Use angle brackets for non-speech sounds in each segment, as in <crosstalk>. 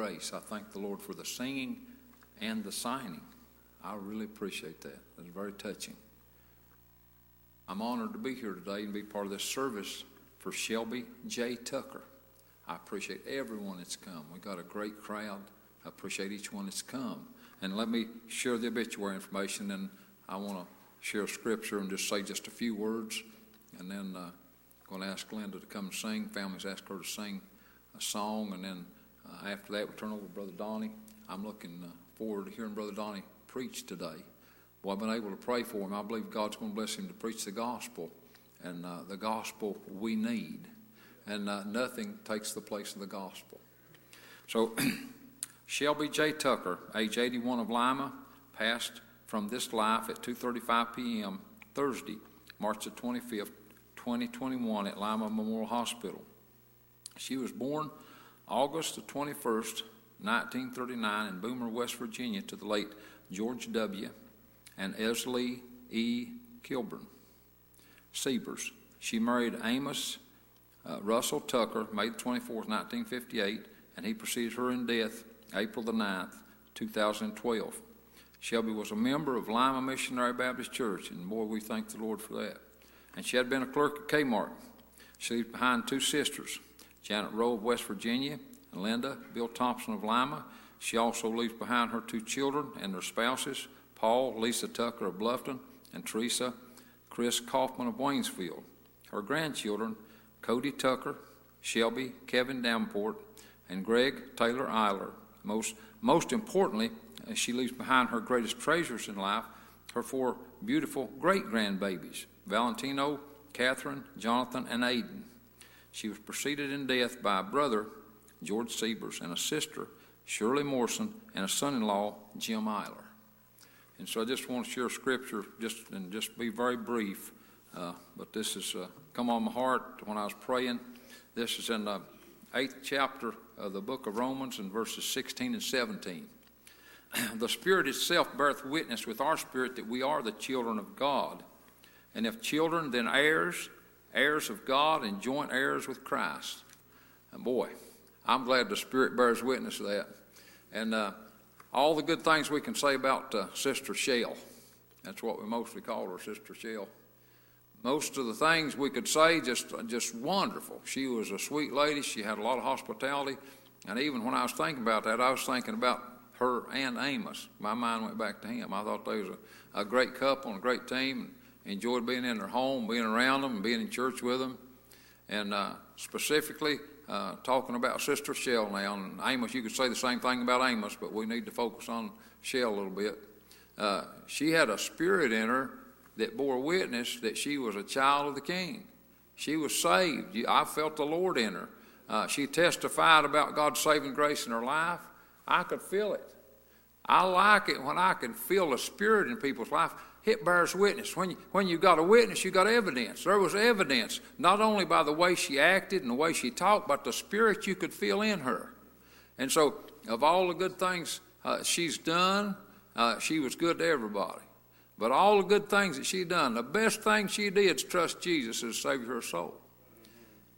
grace. I thank the Lord for the singing and the signing. I really appreciate that. It's very touching. I'm honored to be here today and be part of this service for Shelby J. Tucker. I appreciate everyone that's come. We've got a great crowd. I appreciate each one that's come. And let me share the obituary information, and I want to share scripture and just say just a few words, and then uh, going to ask Linda to come sing. Families ask her to sing a song, and then after that, we'll turn over to Brother Donnie. I'm looking uh, forward to hearing Brother Donnie preach today. Well, I've been able to pray for him. I believe God's going to bless him to preach the gospel, and uh, the gospel we need. And uh, nothing takes the place of the gospel. So, <clears throat> Shelby J. Tucker, age 81 of Lima, passed from this life at 2:35 p.m. Thursday, March the 25th, 2021, at Lima Memorial Hospital. She was born August the 21st, 1939, in Boomer, West Virginia, to the late George W. and Esley E. Kilburn Siebers. She married Amos uh, Russell Tucker, May 24, 1958, and he preceded her in death April the 9th, 2012. Shelby was a member of Lima Missionary Baptist Church, and boy, we thank the Lord for that. And she had been a clerk at Kmart. She leaves behind two sisters, Janet Rowe of West Virginia and Linda Bill Thompson of Lima. She also leaves behind her two children and their spouses, Paul, Lisa Tucker of Bluffton, and Teresa, Chris Kaufman of Waynesfield. Her grandchildren, Cody Tucker, Shelby, Kevin Davenport, and Greg Taylor Eiler. Most, most importantly, she leaves behind her greatest treasures in life, her four beautiful great grandbabies, Valentino, Catherine, Jonathan, and Aiden. She was preceded in death by a brother, George Siebers, and a sister, Shirley Morrison, and a son-in-law, Jim Eiler. And so I just want to share scripture just and just be very brief. Uh, but this has uh, come on my heart when I was praying. This is in the eighth chapter of the book of Romans in verses 16 and 17. <clears throat> the Spirit itself beareth witness with our spirit that we are the children of God. And if children, then heirs, heirs of God, and joint heirs with Christ. And boy, I'm glad the Spirit bears witness to that. And uh, all the good things we can say about uh, Sister Shell. That's what we mostly call her, Sister Shell. Most of the things we could say just just wonderful. She was a sweet lady. She had a lot of hospitality. And even when I was thinking about that, I was thinking about her and Amos. My mind went back to him. I thought they was a, a great couple and a great team. Enjoyed being in their home, being around them, and being in church with them. And uh, specifically, uh, talking about Sister Shell now. And Amos, you could say the same thing about Amos, but we need to focus on Shell a little bit. Uh, she had a spirit in her that bore witness that she was a child of the King. She was saved. I felt the Lord in her. Uh, she testified about God's saving grace in her life. I could feel it. I like it when I can feel the Spirit in people's life it bears witness. When you, when you got a witness, you got evidence. There was evidence, not only by the way she acted and the way she talked, but the spirit you could feel in her. And so, of all the good things uh, she's done, uh, she was good to everybody. But all the good things that she done, the best thing she did is trust Jesus as Savior of her soul.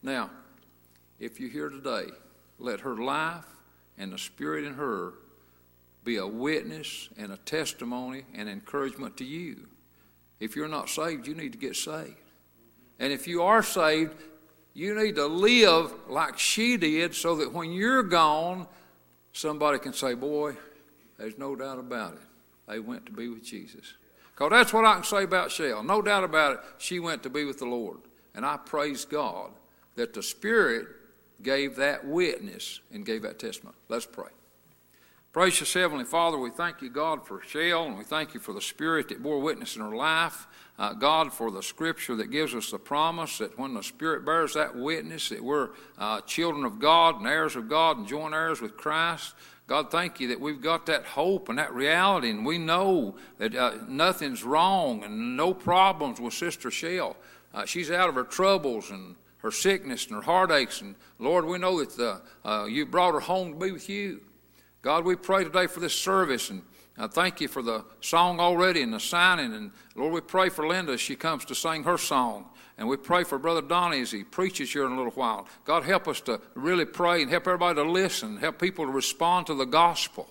Now, if you're here today, let her life and the spirit in her be a witness and a testimony and encouragement to you. If you're not saved, you need to get saved. And if you are saved, you need to live like she did so that when you're gone, somebody can say, Boy, there's no doubt about it. They went to be with Jesus. Because that's what I can say about Shell. No doubt about it, she went to be with the Lord. And I praise God that the Spirit gave that witness and gave that testimony. Let's pray. Gracious Heavenly Father, we thank you, God, for Shell, and we thank you for the Spirit that bore witness in her life. Uh, God, for the Scripture that gives us the promise that when the Spirit bears that witness, that we're uh, children of God and heirs of God and joint heirs with Christ. God, thank you that we've got that hope and that reality, and we know that uh, nothing's wrong and no problems with Sister Shell. Uh, she's out of her troubles and her sickness and her heartaches, and Lord, we know that the, uh, you brought her home to be with you. God, we pray today for this service and I thank you for the song already and the signing. And Lord, we pray for Linda as she comes to sing her song. And we pray for Brother Donnie as he preaches here in a little while. God, help us to really pray and help everybody to listen, help people to respond to the gospel.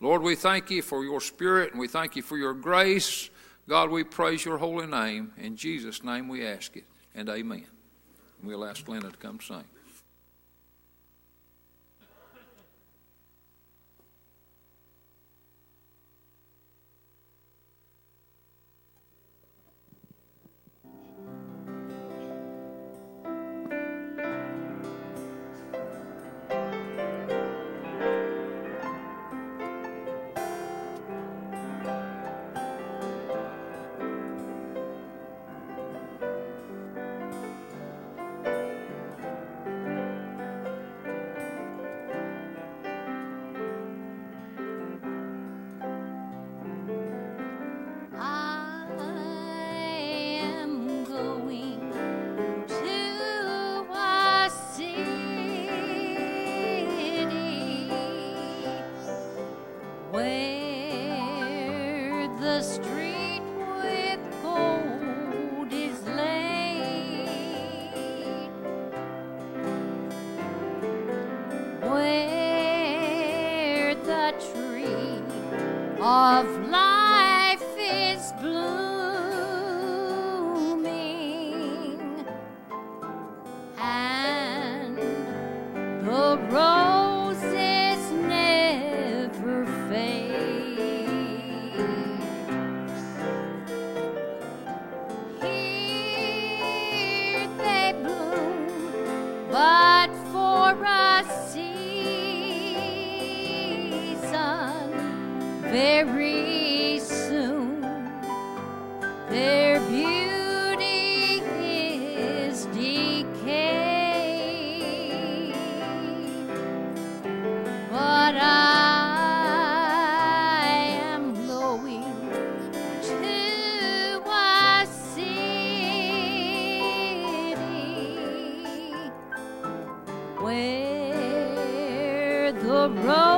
Lord, we thank you for your spirit and we thank you for your grace. God, we praise your holy name. In Jesus' name we ask it. And amen. We'll ask Linda to come sing. broke.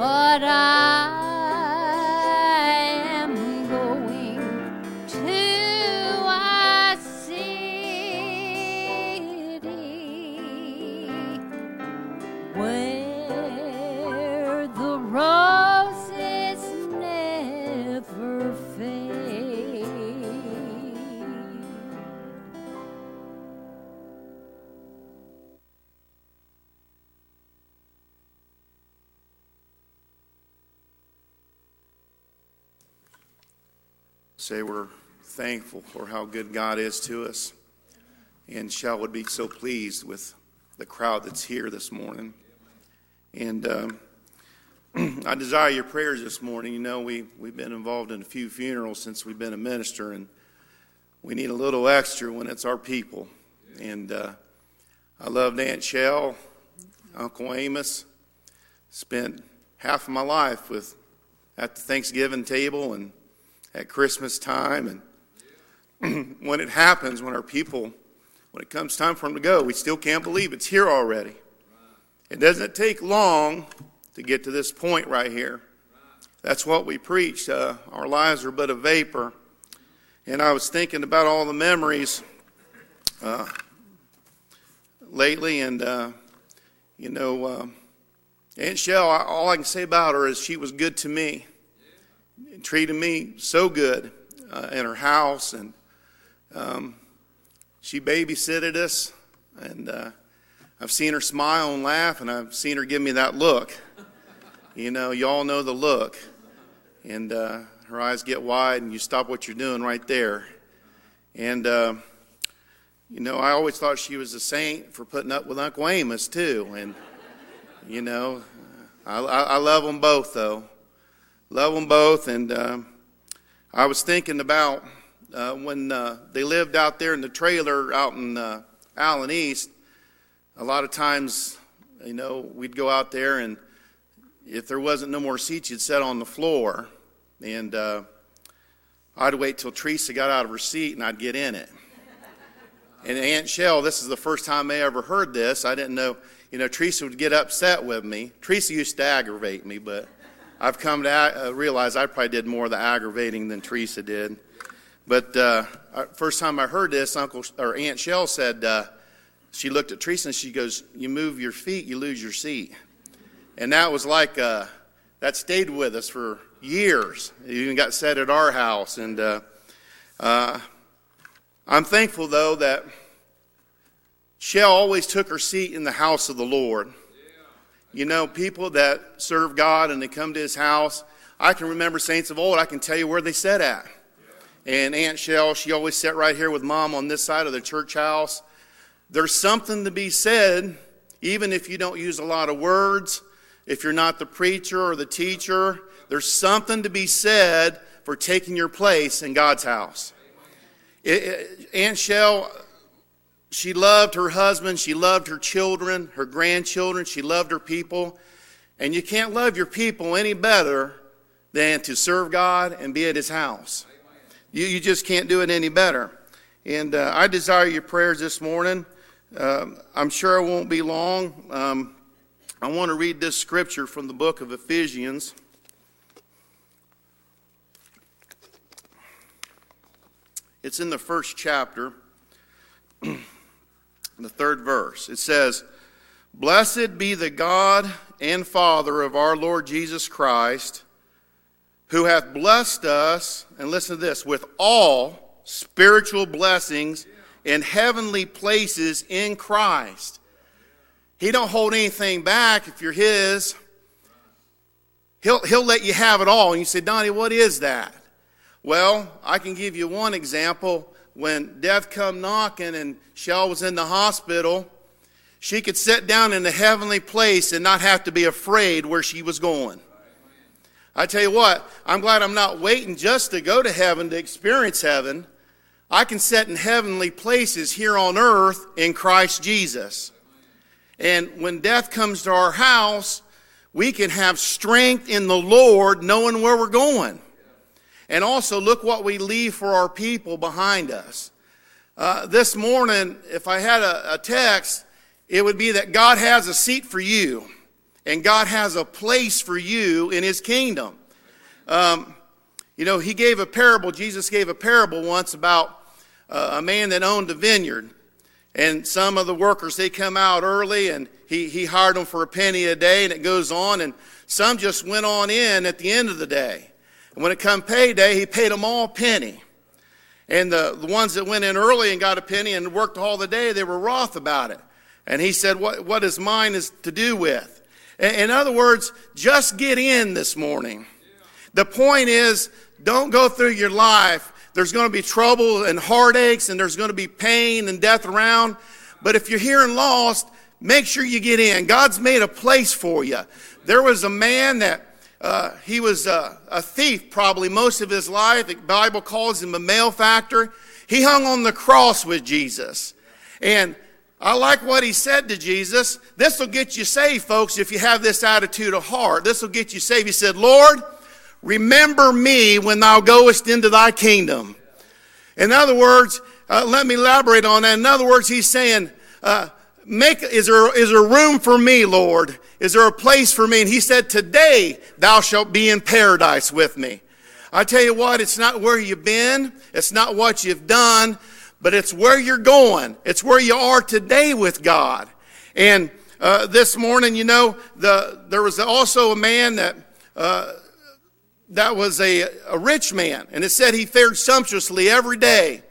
Say thankful for how good God is to us. And Shell would be so pleased with the crowd that's here this morning. And um, <clears throat> I desire your prayers this morning. You know, we, we've been involved in a few funerals since we've been a minister, and we need a little extra when it's our people. And uh, I loved Aunt Shell, Uncle Amos. Spent half of my life with at the Thanksgiving table and at Christmas time. And <clears throat> when it happens, when our people, when it comes time for them to go, we still can't believe it's here already. It doesn't take long to get to this point right here. That's what we preach. Uh, our lives are but a vapor. And I was thinking about all the memories uh, lately, and, uh, you know, uh, Aunt Shell, all I can say about her is she was good to me treated me so good uh, in her house, and um, she babysitted us, and uh, I've seen her smile and laugh, and I've seen her give me that look. You know, y'all know the look, and uh, her eyes get wide, and you stop what you're doing right there, and. Uh, you know, I always thought she was a saint for putting up with Uncle Amos too, and you know, I, I love them both though. Love them both. And uh, I was thinking about uh, when uh, they lived out there in the trailer out in uh, Allen East. A lot of times, you know, we'd go out there, and if there wasn't no more seats, you'd sit on the floor. And uh, I'd wait till Teresa got out of her seat, and I'd get in it. And Aunt Shell, this is the first time I ever heard this. I didn't know, you know, Teresa would get upset with me. Teresa used to aggravate me, but I've come to uh, realize I probably did more of the aggravating than Teresa did. But uh, first time I heard this, Uncle or Aunt Shell said uh, she looked at Teresa and she goes, "You move your feet, you lose your seat," and that was like uh, that stayed with us for years. It even got said at our house, and uh, uh, I'm thankful though that Shell always took her seat in the house of the Lord. You know, people that serve God and they come to his house. I can remember saints of old, I can tell you where they sat at. And Aunt Shell, she always sat right here with mom on this side of the church house. There's something to be said, even if you don't use a lot of words, if you're not the preacher or the teacher, there's something to be said for taking your place in God's house. It, it, Aunt Shell, she loved her husband, she loved her children, her grandchildren, she loved her people. And you can't love your people any better than to serve God and be at His house. You, you just can't do it any better. And uh, I desire your prayers this morning. Uh, I'm sure it won't be long. Um, I want to read this scripture from the book of Ephesians. It's in the first chapter, <clears throat> the third verse. It says, Blessed be the God and Father of our Lord Jesus Christ, who hath blessed us, and listen to this, with all spiritual blessings in heavenly places in Christ. He don't hold anything back if you're his. He'll, he'll let you have it all. And you say, Donnie, what is that? Well, I can give you one example. When death come knocking and Shell was in the hospital, she could sit down in the heavenly place and not have to be afraid where she was going. I tell you what, I'm glad I'm not waiting just to go to heaven to experience heaven. I can sit in heavenly places here on earth in Christ Jesus. And when death comes to our house, we can have strength in the Lord knowing where we're going. And also, look what we leave for our people behind us. Uh, this morning, if I had a, a text, it would be that God has a seat for you, and God has a place for you in His kingdom. Um, you know, He gave a parable, Jesus gave a parable once about uh, a man that owned a vineyard. And some of the workers, they come out early and he, he hired them for a penny a day and it goes on. And some just went on in at the end of the day. And when it come payday, he paid them all penny. And the, the ones that went in early and got a penny and worked all the day, they were wroth about it. And he said, what, what is mine is to do with. In other words, just get in this morning. The point is, don't go through your life. There's going to be trouble and heartaches and there's going to be pain and death around. But if you're here and lost, make sure you get in. God's made a place for you. There was a man that uh, he was a, a, thief probably most of his life. The Bible calls him a malefactor. He hung on the cross with Jesus. And I like what he said to Jesus. This will get you saved, folks, if you have this attitude of heart. This will get you saved. He said, Lord, remember me when thou goest into thy kingdom. In other words, uh, let me elaborate on that. In other words, he's saying, uh, make, is there, is there room for me, Lord? Is there a place for me? And he said, today thou shalt be in paradise with me. I tell you what, it's not where you've been. It's not what you've done, but it's where you're going. It's where you are today with God. And uh, this morning, you know, the, there was also a man that uh, that was a, a rich man, and it said he fared sumptuously every day.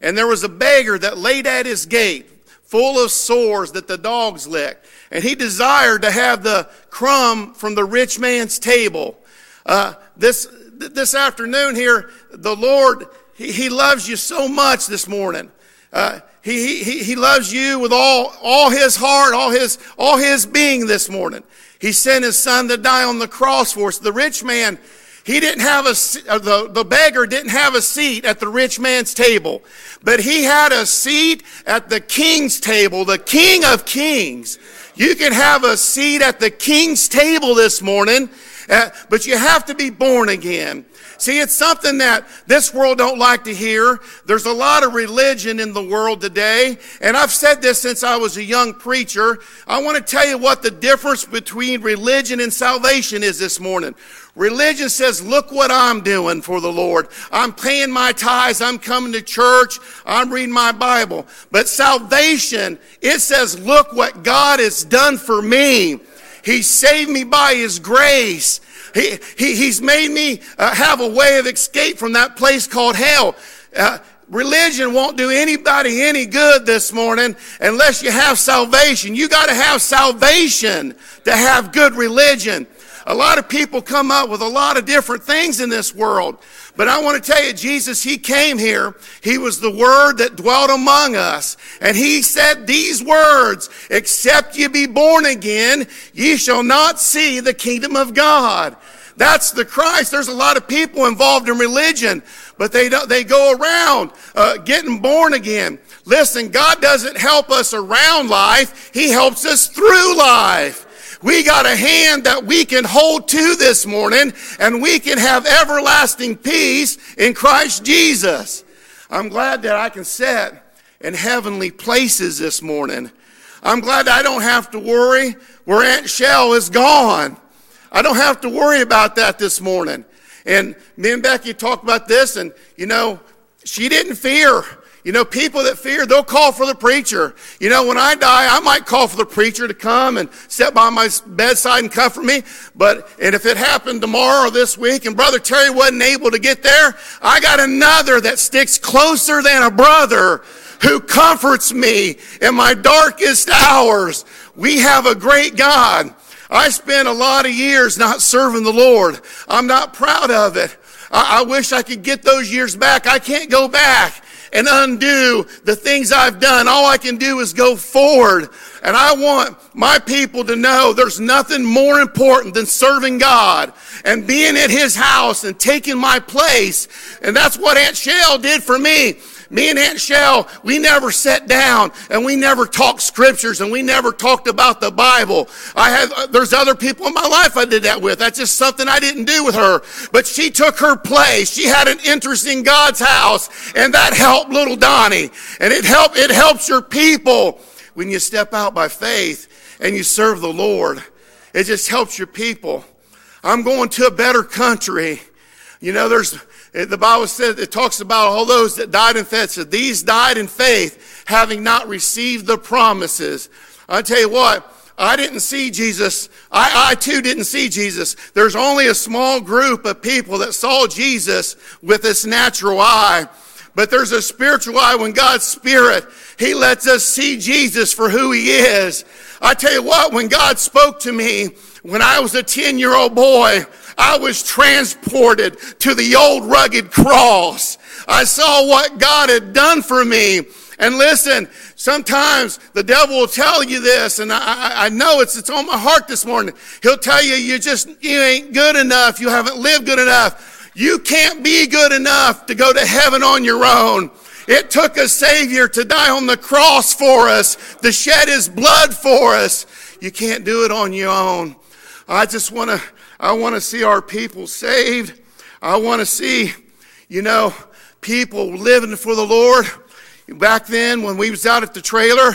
And there was a beggar that laid at his gate, full of sores that the dogs licked. And he desired to have the crumb from the rich man's table. Uh, this, this afternoon here, the Lord, he, he loves you so much this morning. Uh, he, he, he loves you with all, all his heart, all his, all his being this morning. He sent his son to die on the cross for us. The rich man, he didn't have a, uh, the, the beggar didn't have a seat at the rich man's table, but he had a seat at the king's table, the king of kings. You can have a seat at the king's table this morning, uh, but you have to be born again. See, it's something that this world don't like to hear. There's a lot of religion in the world today. And I've said this since I was a young preacher. I want to tell you what the difference between religion and salvation is this morning. Religion says, look what I'm doing for the Lord. I'm paying my tithes. I'm coming to church. I'm reading my Bible. But salvation, it says, look what God has done for me. He saved me by His grace. He, he, he's made me uh, have a way of escape from that place called hell. Uh, religion won't do anybody any good this morning unless you have salvation. You got to have salvation to have good religion. A lot of people come up with a lot of different things in this world. But I want to tell you, Jesus, He came here. He was the Word that dwelt among us. And He said these words, except ye be born again, ye shall not see the kingdom of God. That's the Christ. There's a lot of people involved in religion, but they don't, they go around uh, getting born again. Listen, God doesn't help us around life. He helps us through life. We got a hand that we can hold to this morning and we can have everlasting peace in Christ Jesus. I'm glad that I can sit in heavenly places this morning. I'm glad I don't have to worry where Aunt Shell is gone. I don't have to worry about that this morning. And me and Becky talked about this, and you know, she didn't fear. You know, people that fear, they'll call for the preacher. You know, when I die, I might call for the preacher to come and sit by my bedside and comfort me. But, and if it happened tomorrow or this week and Brother Terry wasn't able to get there, I got another that sticks closer than a brother who comforts me in my darkest hours. We have a great God. I spent a lot of years not serving the Lord. I'm not proud of it. I, I wish I could get those years back. I can't go back and undo the things I've done. All I can do is go forward. And I want my people to know there's nothing more important than serving God and being at His house and taking my place. And that's what Aunt Shell did for me. Me and Aunt Shell, we never sat down and we never talked scriptures and we never talked about the Bible. I have, uh, there's other people in my life I did that with. That's just something I didn't do with her. But she took her place. She had an interest in God's house and that helped little Donnie. And it helped, it helps your people when you step out by faith and you serve the Lord. It just helps your people. I'm going to a better country. You know, there's, the Bible says, it talks about all those that died in faith. So these died in faith, having not received the promises. I tell you what, I didn't see Jesus. I, I too didn't see Jesus. There's only a small group of people that saw Jesus with this natural eye. But there's a spiritual eye when God's Spirit, He lets us see Jesus for who He is. I tell you what, when God spoke to me when I was a 10 year old boy, I was transported to the old rugged cross. I saw what God had done for me. And listen, sometimes the devil will tell you this, and I, I know it's, it's on my heart this morning. He'll tell you, you just, you ain't good enough. You haven't lived good enough. You can't be good enough to go to heaven on your own. It took a Savior to die on the cross for us, to shed His blood for us. You can't do it on your own. I just want to I want to see our people saved. I want to see, you know, people living for the Lord. Back then, when we was out at the trailer,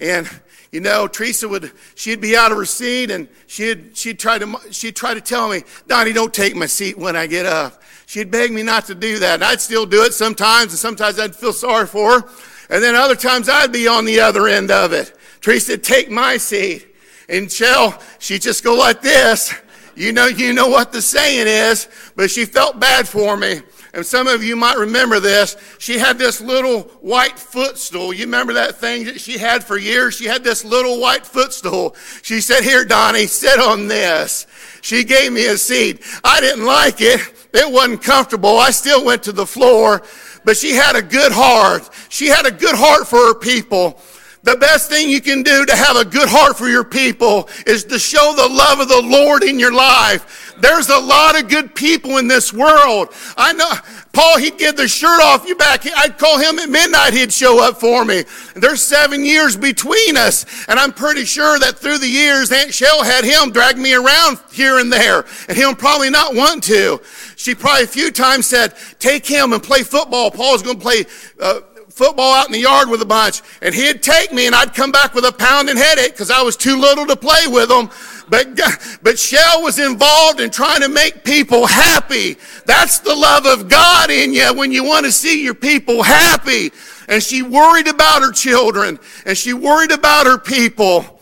and you know, Teresa would she'd be out of her seat, and she'd she'd try to she'd try to tell me, Donnie, don't take my seat when I get up. She'd beg me not to do that, and I'd still do it sometimes, and sometimes I'd feel sorry for her, and then other times I'd be on the other end of it. Teresa, take my seat, and Shell, she'd just go like this. You know, you know what the saying is, but she felt bad for me. And some of you might remember this. She had this little white footstool. You remember that thing that she had for years? She had this little white footstool. She said, Here, Donnie, sit on this. She gave me a seat. I didn't like it. It wasn't comfortable. I still went to the floor, but she had a good heart. She had a good heart for her people. The best thing you can do to have a good heart for your people is to show the love of the Lord in your life. There's a lot of good people in this world. I know Paul, he'd give the shirt off you back. I'd call him at midnight. He'd show up for me. There's seven years between us. And I'm pretty sure that through the years, Aunt Shell had him drag me around here and there. And he'll probably not want to. She probably a few times said, take him and play football. Paul's going to play, uh, football out in the yard with a bunch, and he'd take me, and I'd come back with a pounding headache because I was too little to play with him. But, but Shell was involved in trying to make people happy. That's the love of God in you when you want to see your people happy. And she worried about her children, and she worried about her people.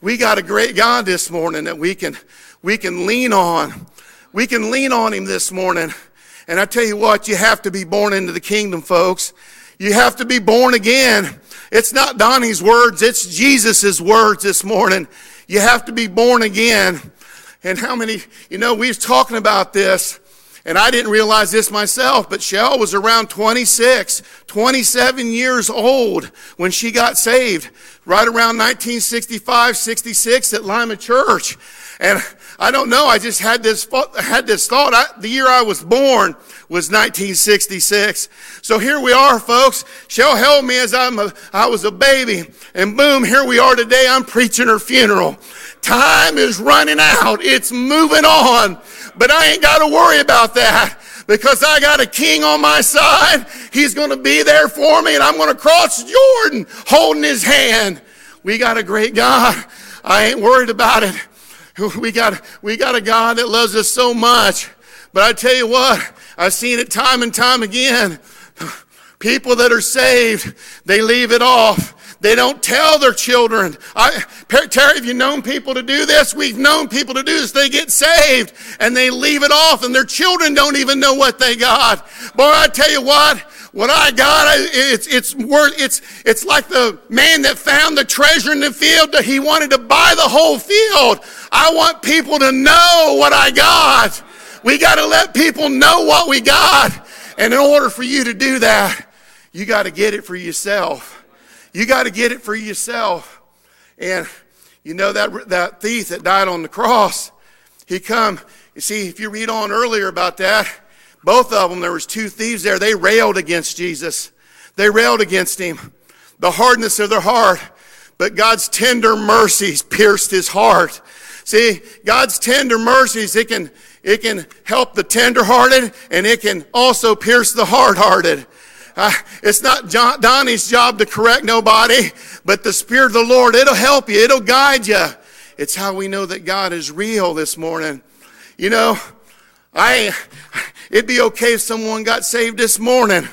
We got a great God this morning that we can, we can lean on. We can lean on him this morning. And I tell you what, you have to be born into the kingdom, folks. You have to be born again. It's not Donnie's words, it's Jesus' words this morning. You have to be born again. And how many, you know, we was talking about this, And I didn't realize this myself, but Shell was around 26, 27 years old when she got saved, right around 1965, 66 at Lima Church. And I don't know, I just had this, had this thought. I, the year I was born was 1966. So here we are, folks. Shell held me as I'm a, I was a baby. And boom, here we are today. I'm preaching her funeral. Time is running out. It's moving on. But I ain't got to worry about that because I got a king on my side. He's going to be there for me and I'm going to cross Jordan holding his hand. We got a great God. I ain't worried about it. We got, we got a God that loves us so much. But I tell you what, I've seen it time and time again. People that are saved, they leave it off. They don't tell their children. I, Terry, have you known people to do this? We've known people to do this. They get saved and they leave it off and their children don't even know what they got. Boy, I tell you what, what I got, it's, it's worth, it's, it's like the man that found the treasure in the field. That he wanted to buy the whole field. I want people to know what I got. We got to let people know what we got. And in order for you to do that, you got to get it for yourself. You got to get it for yourself. And you know that, that thief that died on the cross, he come, you see, if you read on earlier about that, both of them, there was two thieves there. They railed against Jesus. They railed against him. The hardness of their heart. But God's tender mercies pierced his heart. See, God's tender mercies, it can, it can help the tenderhearted and it can also pierce the hard-hearted. Uh, it's not John, Donnie's job to correct nobody, but the Spirit of the Lord, it'll help you. It'll guide you. It's how we know that God is real this morning. You know, I, it'd be okay if someone got saved this morning.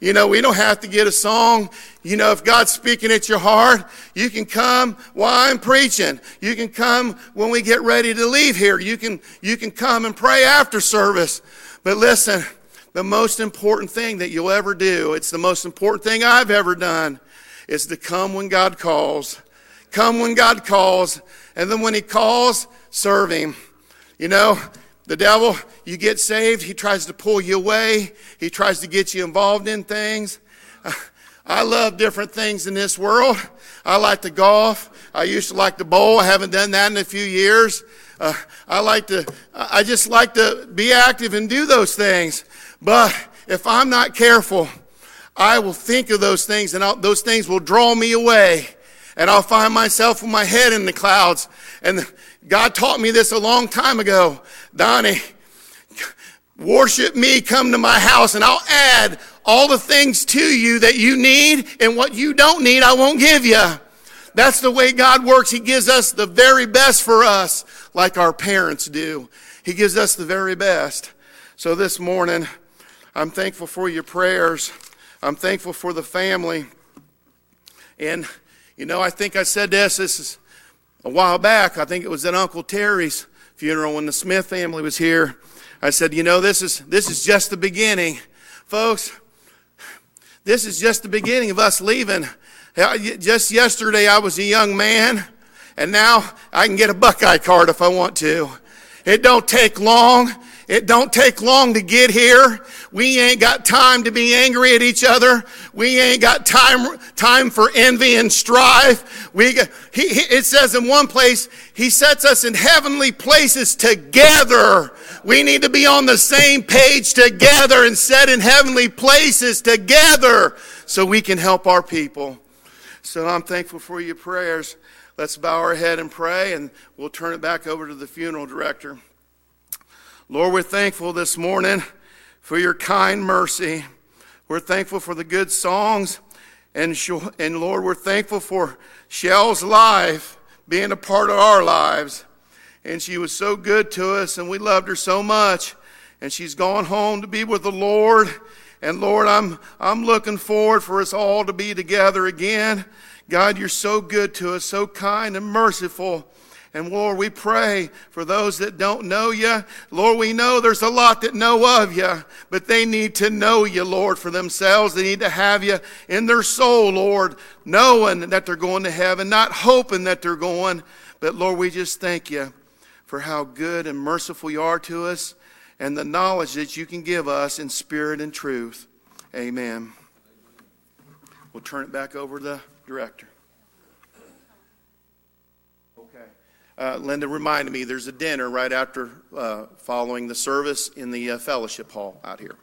You know, we don't have to get a song. You know, if God's speaking at your heart, you can come while I'm preaching. You can come when we get ready to leave here. You can, you can come and pray after service. But listen, the most important thing that you'll ever do, it's the most important thing I've ever done, is to come when God calls. Come when God calls. And then when He calls, serve Him. You know, the devil, you get saved, he tries to pull you away. He tries to get you involved in things. I love different things in this world. I like to golf. I used to like to bowl. I haven't done that in a few years. Uh, I like to, I just like to be active and do those things. But if I'm not careful, I will think of those things and I'll, those things will draw me away. And I'll find myself with my head in the clouds. And God taught me this a long time ago. Donnie, worship me, come to my house, and I'll add all the things to you that you need, and what you don't need, I won't give you. That's the way God works. He gives us the very best for us, like our parents do. He gives us the very best. So this morning, I'm thankful for your prayers. I'm thankful for the family. And, you know, I think I said this, this is a while back. I think it was at Uncle Terry's funeral when the Smith family was here. I said, you know, this is, this is just the beginning. Folks, this is just the beginning of us leaving. Just yesterday, I was a young man, and now I can get a Buckeye card if I want to. It don't take long. It don't take long to get here. We ain't got time to be angry at each other. We ain't got time, time for envy and strife. We, he, he, it says in one place, he sets us in heavenly places together. We need to be on the same page together and set in heavenly places together so we can help our people. So I'm thankful for your prayers. Let's bow our head and pray, and we'll turn it back over to the funeral director. Lord, we're thankful this morning for your kind mercy. We're thankful for the good songs. And, and Lord, we're thankful for Shell's life being a part of our lives. And she was so good to us, and we loved her so much. And she's gone home to be with the Lord. And Lord, I'm, I'm looking forward for us all to be together again. God, you're so good to us, so kind and merciful. And Lord, we pray for those that don't know you. Lord, we know there's a lot that know of you, but they need to know you, Lord, for themselves. They need to have you in their soul, Lord, knowing that they're going to heaven, not hoping that they're going. But Lord, we just thank you for how good and merciful you are to us. and the knowledge that you can give us in spirit and truth. Amen. We'll turn it back over to the director. Okay. Uh, Linda reminded me there's a dinner right after uh, following the service in the uh, fellowship hall out here.